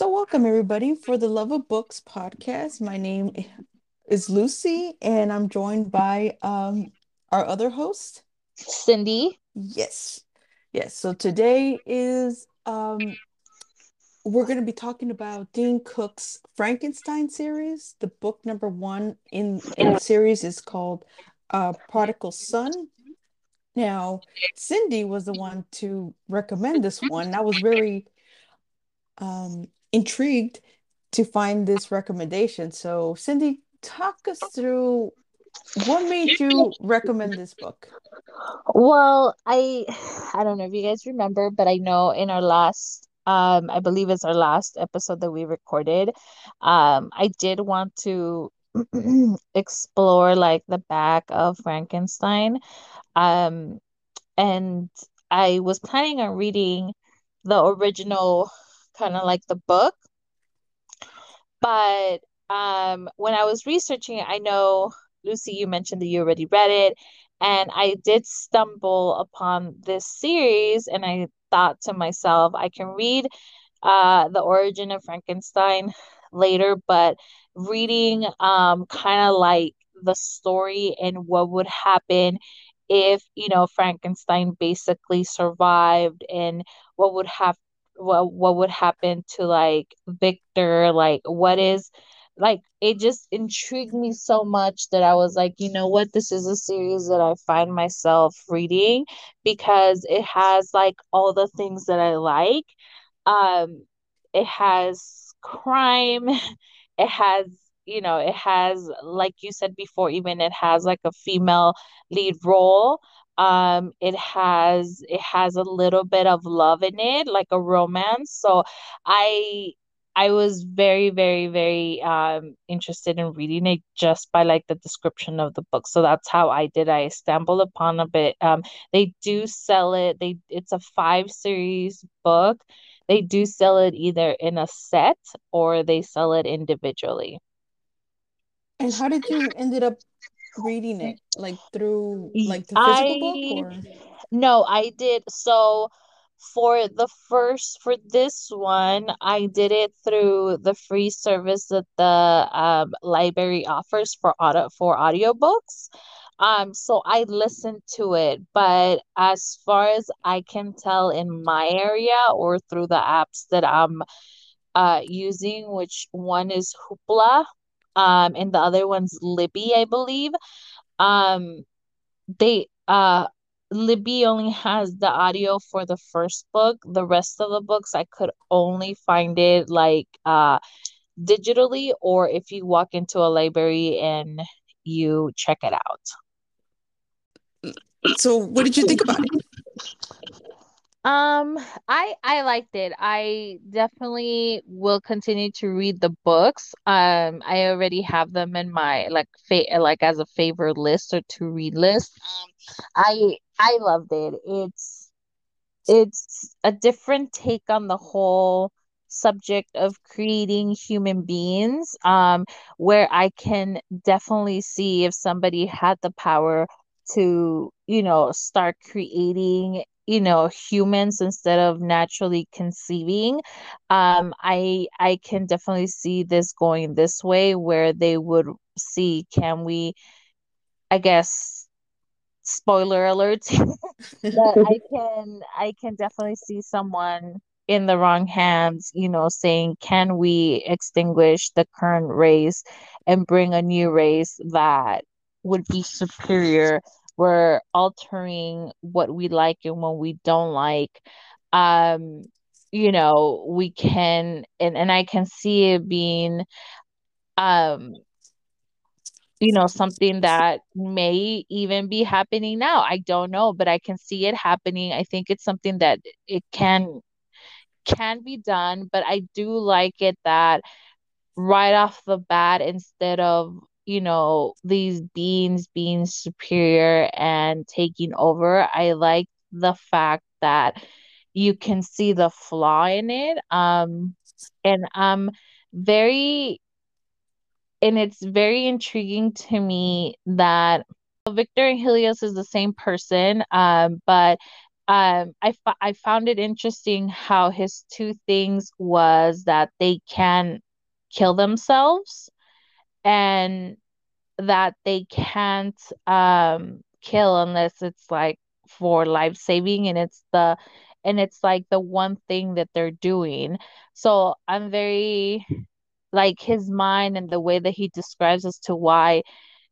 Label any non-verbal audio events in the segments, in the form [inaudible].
So, welcome everybody for the Love of Books podcast. My name is Lucy, and I'm joined by um, our other host, Cindy. Yes, yes. So today is um, we're going to be talking about Dean Koontz's Frankenstein series. The book number one in in the series is called uh, Prodigal Son. Now, Cindy was the one to recommend this one. I was very um, intrigued to find this recommendation. So, Cindy, talk us through what made you recommend this book. Well, I I don't know if you guys remember, but I know in our last um I believe it's our last episode that we recorded, um I did want to [clears throat] explore like the back of Frankenstein. Um and I was planning on reading the original kind of like the book. But um, when I was researching, I know Lucy, you mentioned that you already read it, and I did stumble upon this series, and I thought to myself, I can read uh, the origin of Frankenstein later, but reading um kind of like the story and what would happen if you know Frankenstein basically survived and what would have what what would happen to like Victor like what is like it just intrigued me so much that I was like you know what? This is a series that I find myself reading because it has like all the things that I like. Um it has crime. [laughs] It has you know it has like you said before even it has like a female lead role um it has it has a little bit of love in it like a romance. So i i was very very very um interested in reading it just by like the description of the book. So that's how i did. I stumbled upon a bit. Um they do sell it. They it's a five series book. They do sell it either in a set or they sell it individually. And how did you ended up reading it? Like through like the physical book or? no, I did so for the first for this one, I did it through the free service that the um, library offers for audio for audiobooks. Um, so I listened to it, but as far as I can tell in my area or through the apps that I'm uh using, which one is Hoopla, um, and the other one's Libby, I believe. Um, they uh Libby only has the audio for the first book. The rest of the books I could only find it like uh digitally or if you walk into a library and you check it out. So, what did you think about it? Um, I I liked it. I definitely will continue to read the books. Um, I already have them in my like fa like as a favorite list or to read list. Um, I I loved it. It's it's a different take on the whole subject of creating human beings. Um, where I can definitely see if somebody had the power to, you know, start creating you know humans instead of naturally conceiving um i i can definitely see this going this way where they would see can we i guess spoiler alert [laughs] but i [laughs] can i can definitely see someone in the wrong hands you know saying can we extinguish the current race and bring a new race that would be superior we're altering what we like and what we don't like um you know we can and and I can see it being um you know something that may even be happening now. I don't know but I can see it happening. I think it's something that it can can be done but I do like it that right off the bat instead of you know these beings being superior and taking over i like the fact that you can see the flaw in it um and um very and it's very intriguing to me that Victor and Helios is the same person um but Um, I, I found it interesting how his two things was that they can kill themselves and that they can't um kill unless it's like for life saving and it's the and it's like the one thing that they're doing. So I'm very like his mind and the way that he describes as to why,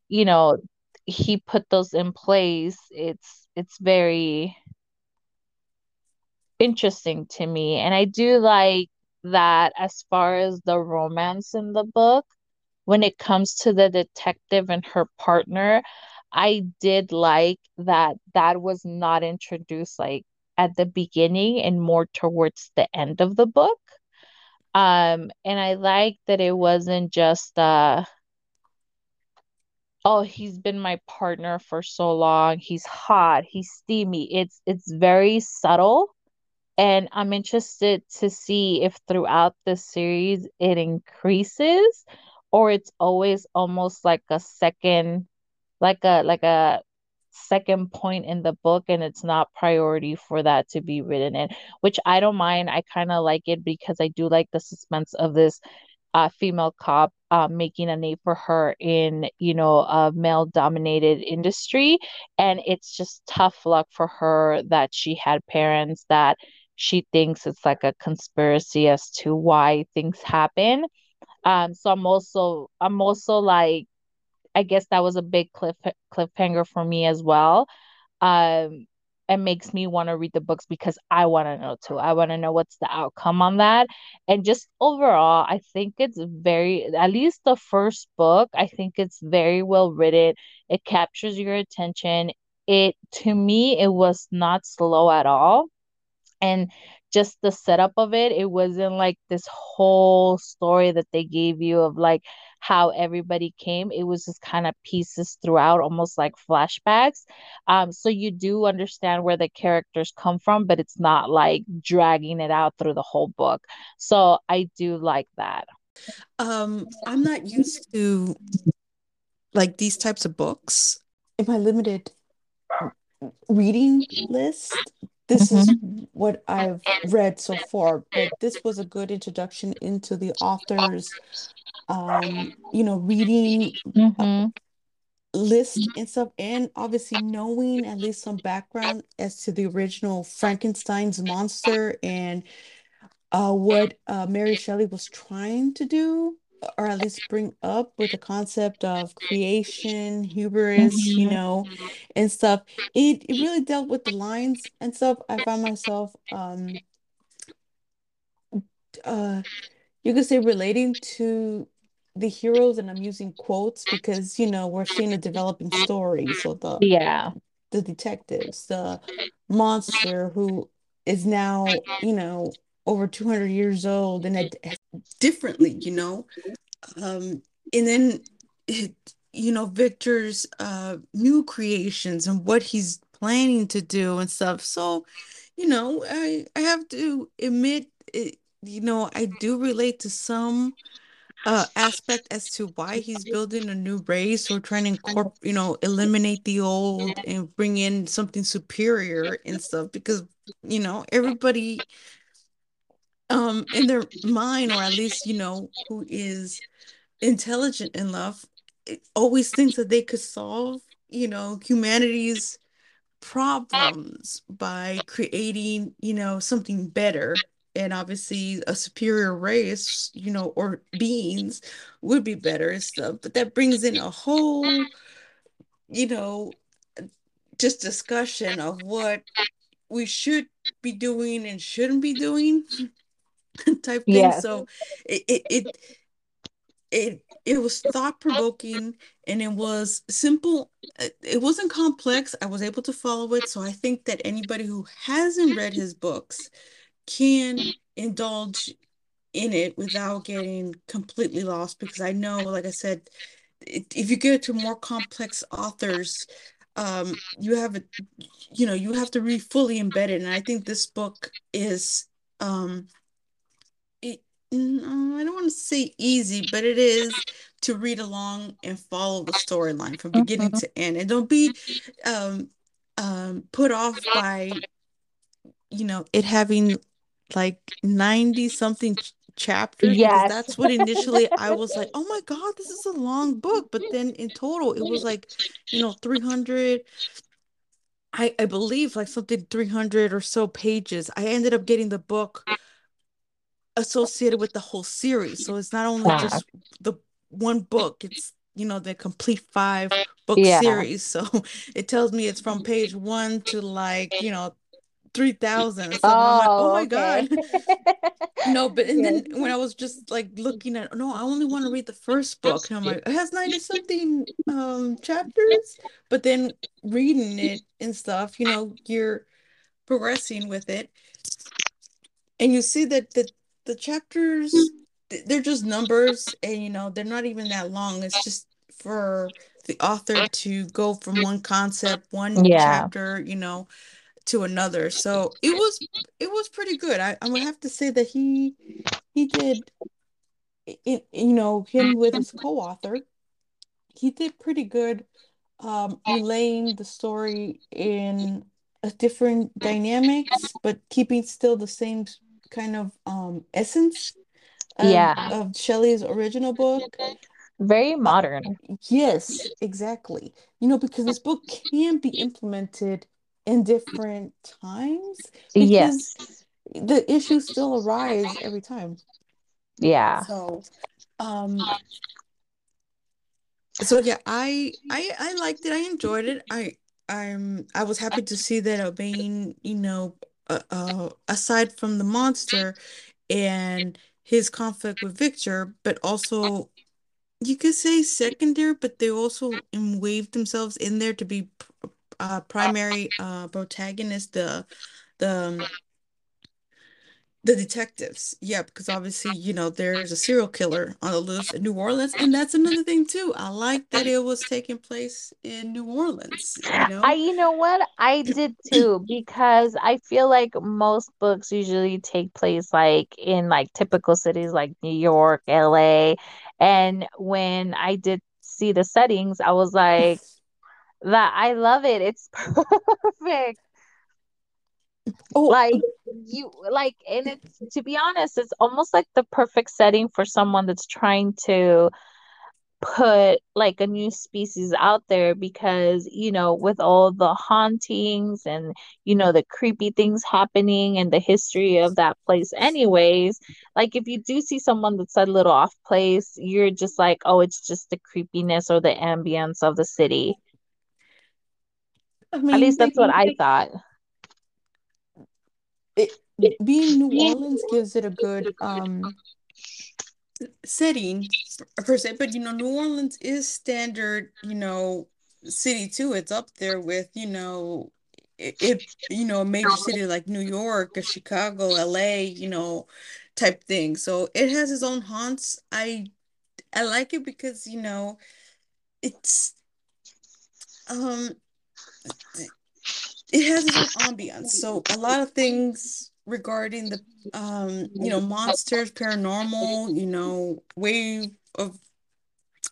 you know, he put those in place, it's it's very interesting to me. And I do like that as far as the romance in the book, when it comes to the detective and her partner, I did like that that was not introduced like at the beginning and more towards the end of the book. Um, and I like that it wasn't just uh oh, he's been my partner for so long. He's hot, he's steamy. It's it's very subtle. And I'm interested to see if throughout the series it increases or it's always almost like a second like a like a second point in the book and it's not priority for that to be written in, which I don't mind. I kind of like it because I do like the suspense of this uh, female cop uh, making a name for her in, you know, a male dominated industry. And it's just tough luck for her that she had parents that she thinks it's like a conspiracy as to why things happen. Um, so I'm also I'm also like I guess that was a big cliff cliffhanger for me as well. Um, it makes me want to read the books because I want to know too. I want to know what's the outcome on that. And just overall, I think it's very, at least the first book, I think it's very well written. It captures your attention. It, to me, it was not slow at all. And just the setup of it, it wasn't like this whole story that they gave you of like how everybody came. It was just kind of pieces throughout, almost like flashbacks. Um, so you do understand where the characters come from, but it's not like dragging it out through the whole book. So I do like that. Um, I'm not used to like these types of books in my limited reading list this is mm-hmm. what I've read so far, but this was a good introduction into the author's, um, you know, reading uh, mm-hmm. list and stuff, and obviously knowing at least some background as to the original Frankenstein's monster and uh, what uh, Mary Shelley was trying to do or at least bring up with the concept of creation, hubris, you mm-hmm. know, and stuff. It, it really dealt with the lines and stuff. I found myself um uh you could say relating to the heroes and I'm using quotes because you know we're seeing a developing story. So the yeah the detectives, the monster who is now, you know, over 200 years old and differently, you know. Um, and then, it, you know, Victor's uh, new creations and what he's planning to do and stuff. So, you know, I, I have to admit, it, you know, I do relate to some uh aspect as to why he's building a new race or trying to incorporate, you know, eliminate the old and bring in something superior and stuff because, you know, everybody um in their mind or at least you know who is intelligent enough always thinks that they could solve you know humanity's problems by creating you know something better. And obviously a superior race you know or beings would be better and stuff. But that brings in a whole you know just discussion of what we should be doing and shouldn't be doing [laughs] type thing. Yes. So it it it it, it was thought provoking and it was simple. It wasn't complex. I was able to follow it. So I think that anybody who hasn't read his books can indulge in it without getting completely lost because I know, like I said, if you get to more complex authors, um, you have a, you know, you have to read fully embedded. And I think this book is um no, I don't want to say easy, but it is to read along and follow the storyline from beginning mm-hmm. to end. And don't be um, um, put off by you know, it having like 90 something ch- chapters Yes. that's what initially I was like, [laughs] oh my God, this is a long book. But then in total, it was like, you know, 300, I, I believe like something 300 or so pages. I ended up getting the book associated with the whole series. So it's not only Yeah. just the one book, it's, you know, the complete five book Yeah. series. So [laughs] it tells me it's from page one to like, you know, 3000 and stuff. And I'm like, oh Oh, my okay. God. [laughs] No, but and Yes. then when I was just like looking at, no, I only want to read the first book. And I'm like, it has 90 something um chapters. But then reading it and stuff, you know, you're progressing with it. And you see that the the chapters they're just numbers and you know, they're not even that long. It's just for the author to go from one concept, one Yeah. chapter, you know, to another. So it was it was pretty good. I, I would have to say that he he did it, you know, him with his co-author, he did pretty good um relaying the story in a different dynamics, but keeping still the same kind of um essence of Yeah. of Shelley's original book. Very modern. yes, exactly. You know, because this book can be implemented in different times because Yes. the issues still arise every time. Yeah. So, um, so yeah, I I I liked it. I enjoyed it. I I'm I was happy to see that Obane, you know, uh, aside from the monster and his conflict with Victor, but also you could say secondary, but they also weaved themselves in there to be uh primary uh protagonist, the the um, The detectives, yeah, because obviously, you know, there's a serial killer on the loose in New Orleans, and that's another thing too. I like that it was taking place in New Orleans, you I, you know what? I did too because I feel like most books usually take place like in like typical cities like New York, LA. And when I did see the settings, I was like, [laughs] that I love it. It's [laughs] perfect. Oh, Like you like and it's to be honest, it's almost like the perfect setting for someone that's trying to put like a new species out there because you know with all the hauntings and you know the creepy things happening and the history of that place anyways like if you do see someone that's a little off place you're just like oh it's just the creepiness or the ambience of the city. I at least that's what I thought it being New Orleans gives it a good um setting per se, but you know, New Orleans is standard, you know, city too. It's up there with, you know, it you know, a major city like New York or Chicago, LA, you know, type thing. So it has its own haunts. I I like it because, you know, it's um it has its own ambiance. So a lot of things regarding the um, you know, monsters, paranormal, you know, wave of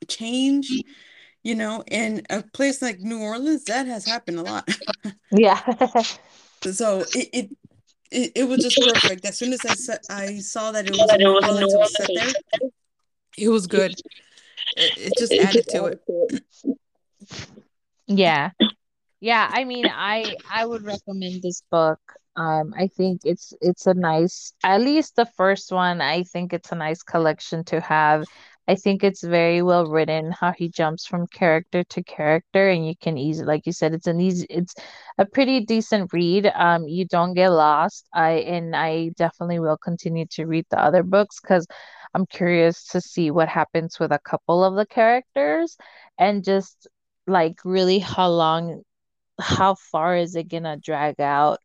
change You know, in a place like New Orleans, that has happened a lot. yeah [laughs] So it, it it it was just perfect. As soon as I sa I saw that it was in New Orleans, it was set there. It was good. It, it just added to it. yeah Yeah, I mean, I I would recommend this book. Um, I think it's it's a nice, at least the first one, I think it's a nice collection to have. I think it's very well written, how he jumps from character to character, and you can easily, like you said, it's an easy, it's a pretty decent read. Um, you don't get lost. I and I definitely will continue to read the other books because I'm curious to see what happens with a couple of the characters and just like really how long how far is it gonna drag out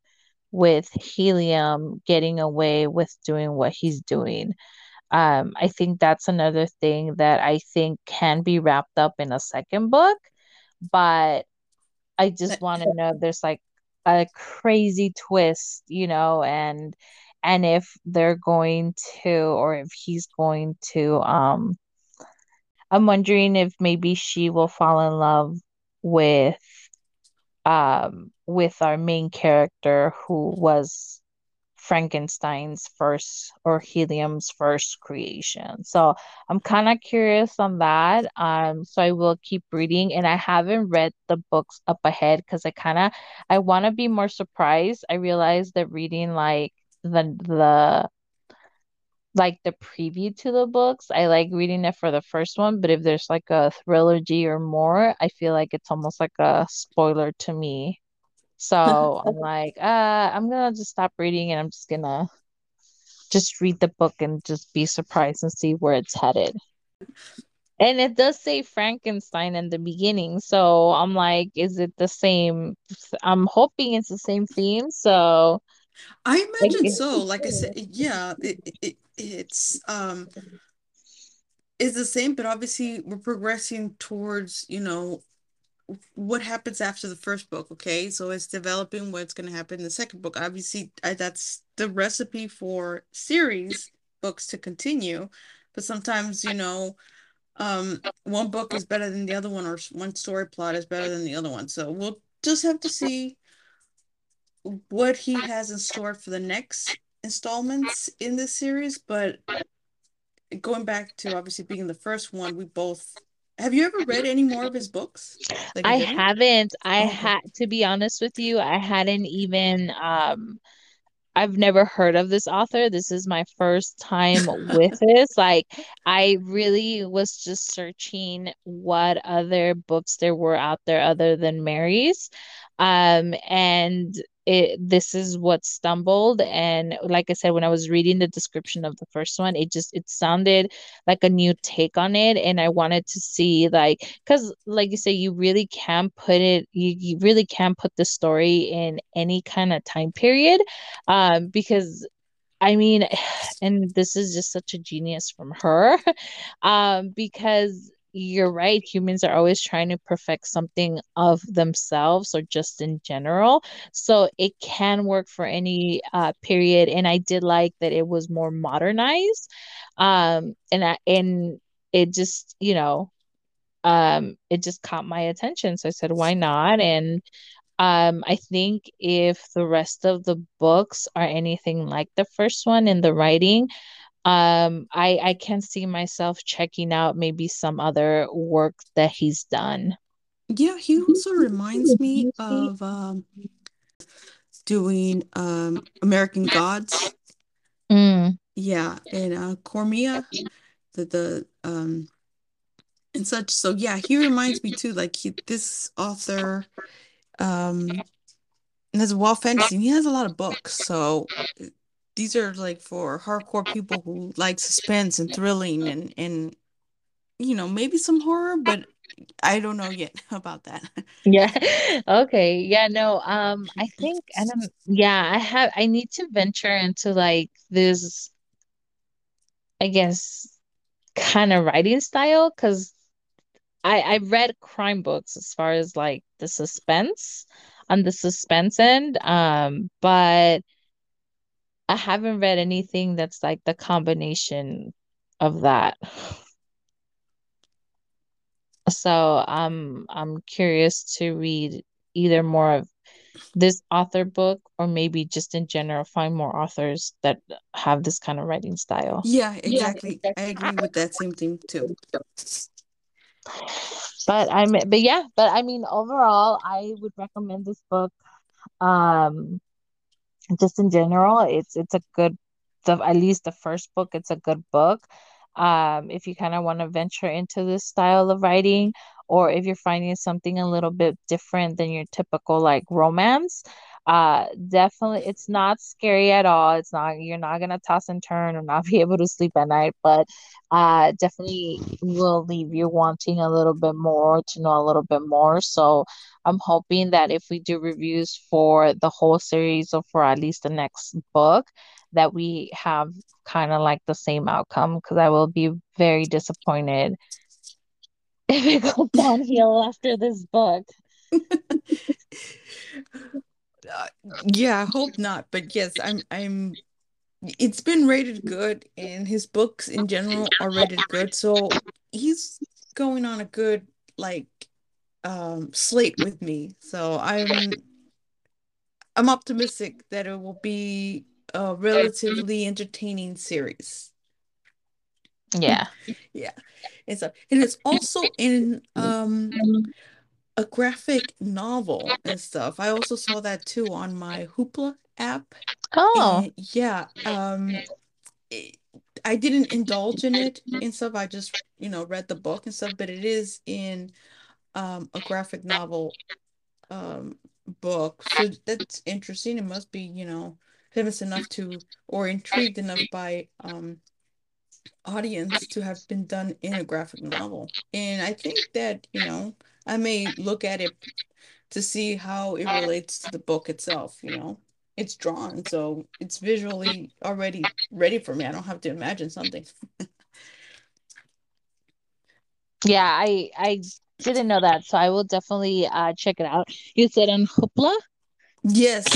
with Helios getting away with doing what he's doing? Um, I think that's another thing that I think can be wrapped up in a second book, but I just want to know if there's like a crazy twist, you know, and and if they're going to or if he's going to um I'm wondering if maybe she will fall in love with um with our main character who was Frankenstein's first or Helios's first creation. So I'm kind of curious on that. Um, so I will keep reading, and I haven't read the books up ahead because I kind of I want to be more surprised. I realized that reading like the the like the preview to the books. I like reading it for the first one, but if there's like a trilogy or more, I feel like it's almost like a spoiler to me. So [laughs] I'm like, uh, I'm gonna just stop reading and I'm just gonna just read the book and just be surprised and see where it's headed. And it does say Frankenstein in the beginning, so I'm like, is it the same? I'm hoping it's the same theme. So I like, imagine so. Like I said, yeah, it, it it's um is the same, but obviously we're progressing towards, you know, what happens after the first book, okay? So it's developing what's going to happen in the second book. Obviously, I, that's the recipe for series books to continue, but sometimes, you know, um one book is better than the other one or one story plot is better than the other one. So we'll just have to see what he has in store for the next installments in this series, but going back to obviously being the first one, we both have you ever read any more of his books? Like I haven't. I Oh, had to be honest with you, I hadn't even um I've never heard of this author. This is my first time [laughs] with this. Like, I really was just searching what other books there were out there other than Mary's. Um, and it this is what stumbled. And like I said, when I was reading the description of the first one, it just it sounded like a new take on it. And I wanted to see like because like you say, you really can put it, you, you really can put the story in any kind of time period um, because I mean, [sighs] and this is just such a genius from her, [laughs] um, because you're right, humans are always trying to perfect something of themselves or just in general. So it can work for any uh, period. And I did like that it was more modernized. Um, and I, and it just, you know, um, it just caught my attention. So I said, why not? And um, I think if the rest of the books are anything like the first one in the writing, um, I I can see myself checking out maybe some other work that he's done. Yeah, he also reminds me of um doing um American Gods. Mm, Yeah, and uh Cormia, the the um and such. So yeah, he reminds me too, like he this author um has WoW Fantasy and he has a lot of books. So these are like for hardcore people who like suspense and thrilling and and you know, maybe some horror, but I don't know yet [laughs] about that. yeah. [laughs] Okay. Yeah, no, um, I think I don't [laughs] yeah, I have I need to venture into like this, I guess, kind of writing style because I I read crime books as far as like the suspense on the suspense end, um, but I haven't read anything that's like the combination of that. So I'm I'm curious to read either more of this author book or maybe just in general find more authors that have this kind of writing style. Yeah, exactly. I agree with that same thing too. But I'm but yeah, but I mean overall I would recommend this book. Um just in general, it's it's a good the at least the first book, it's a good book. Um, if you kind of want to venture into this style of writing, or if you're finding something a little bit different than your typical like romance, uh, definitely it's not scary at all. It's not you're not gonna toss and turn or not [laughs] be able to sleep at night, but uh, definitely will leave you wanting a little bit more to know a little bit more. So I'm hoping that if we do reviews for the whole series or for at least the next book, that we have kind of like the same outcome because I will be very disappointed [laughs] if it goes [laughs] downhill after this book. Uh, yeah, I hope not, but yes, I'm I'm it's been rated good and his books in general are rated good. So he's going on a good like um slate with me. So I'm I'm optimistic that it will be a relatively entertaining series. Yeah. Yeah. And so and it's also in um a graphic novel and stuff. I also saw that too on my Hoopla app. Oh, And yeah, um it, I didn't indulge in it and stuff. I just, you know, read the book and stuff, but it is in um a graphic novel um book. So that's interesting. It must be, you know, famous enough to or intrigued enough by um audience to have been done in a graphic novel. And I think that, you know, I may look at it to see how it relates to the book itself, you know. It's drawn, so it's visually already ready for me. I don't have to imagine something. yeah, I I didn't know that, so I will definitely uh check it out. You said on Hoopla? Yes.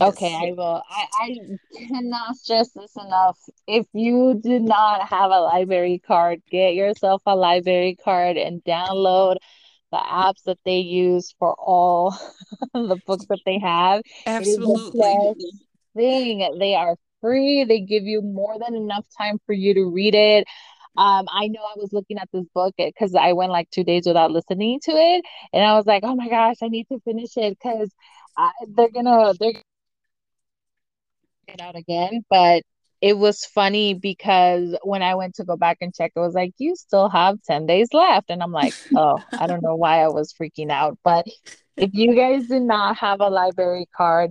Okay, Yes. I will. I, I cannot stress this enough. If you do not have a library card, get yourself a library card and download the apps that they use for all [laughs] the books that they have. It is the Absolutely. thing. They are free. They give you more than enough time for you to read it. Um, I know I was looking at this book because I went like two days without listening to it, and I was like, "Oh my gosh, I need to finish it because they're gonna they're it out again, but it was funny because when I went to go back and check, it was like, you still have 10 days left. And I'm like, [laughs] oh, I don't know why I was freaking out. But if you guys do not have a library card,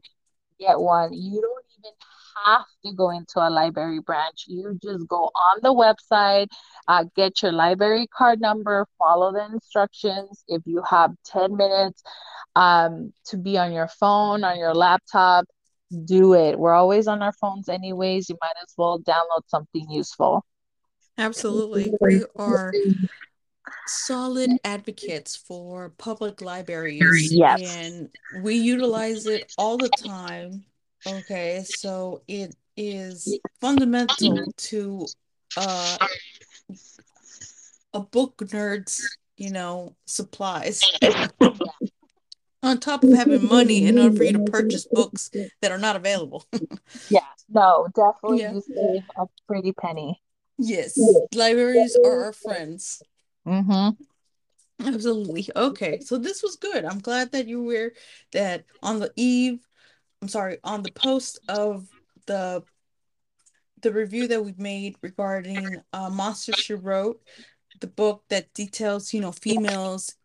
get one. You don't even have to go into a library branch. You just go on the website, uh, get your library card number, follow the instructions. If you have 10 minutes um, to be on your phone, on your laptop, do it. We're always on our phones anyways. You might as well download something useful. Absolutely. We are solid advocates for public libraries Yes. and we utilize it all the time. Okay, so it is fundamental to uh, a book nerd's, you know, supplies. [laughs] On top of having money in order for you to purchase books that are not available. Yeah, no, definitely Yeah. you save a pretty penny. Yes, libraries are our friends. Mm-hmm. Absolutely. Okay, so this was good. I'm glad that you were that on the eve, I'm sorry, on the post of the the review that we made regarding uh Monster She Wrote, the book that details, you know, females'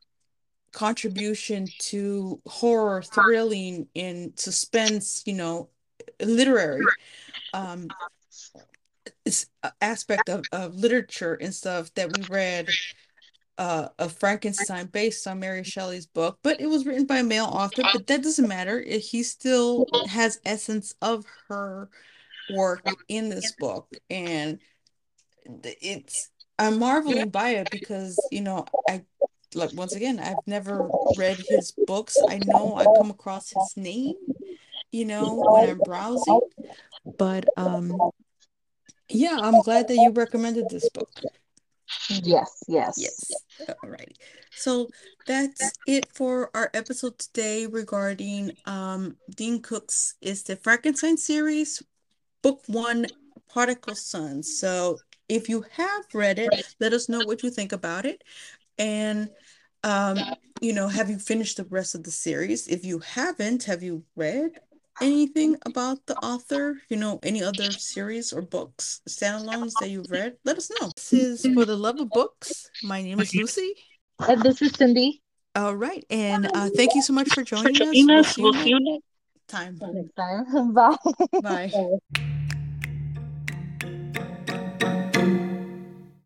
contribution to horror, thrilling, and suspense, you know, literary um aspect of, of literature and stuff that we read uh, of Frankenstein based on Mary Shelley's book, but it was written by a male author, but that doesn't matter. He still has essence of her work in this book, and it's I'm marveling by it because, you know, I like once again, I've never read his books. I know I come across his name, you know, when I'm browsing, but um yeah, I'm glad that you recommended this book. Yes, yes. Yes. Alrighty. So that's it for our episode today regarding um Dean Koontz's is the Frankenstein series, book one, Prodigal Sons. So if you have read it, let us know what you think about it. And um, you know, have you finished the rest of the series? If you haven't, have you read anything about the author? You know, any other series or books, standalones that you've read? Let us know. This is For the Love of Books. My name is Lucy. And this is Cindy. All right, and uh, thank you so much for joining us. Join We'll see We'll you see you next next time. next time. [laughs] Bye. Bye.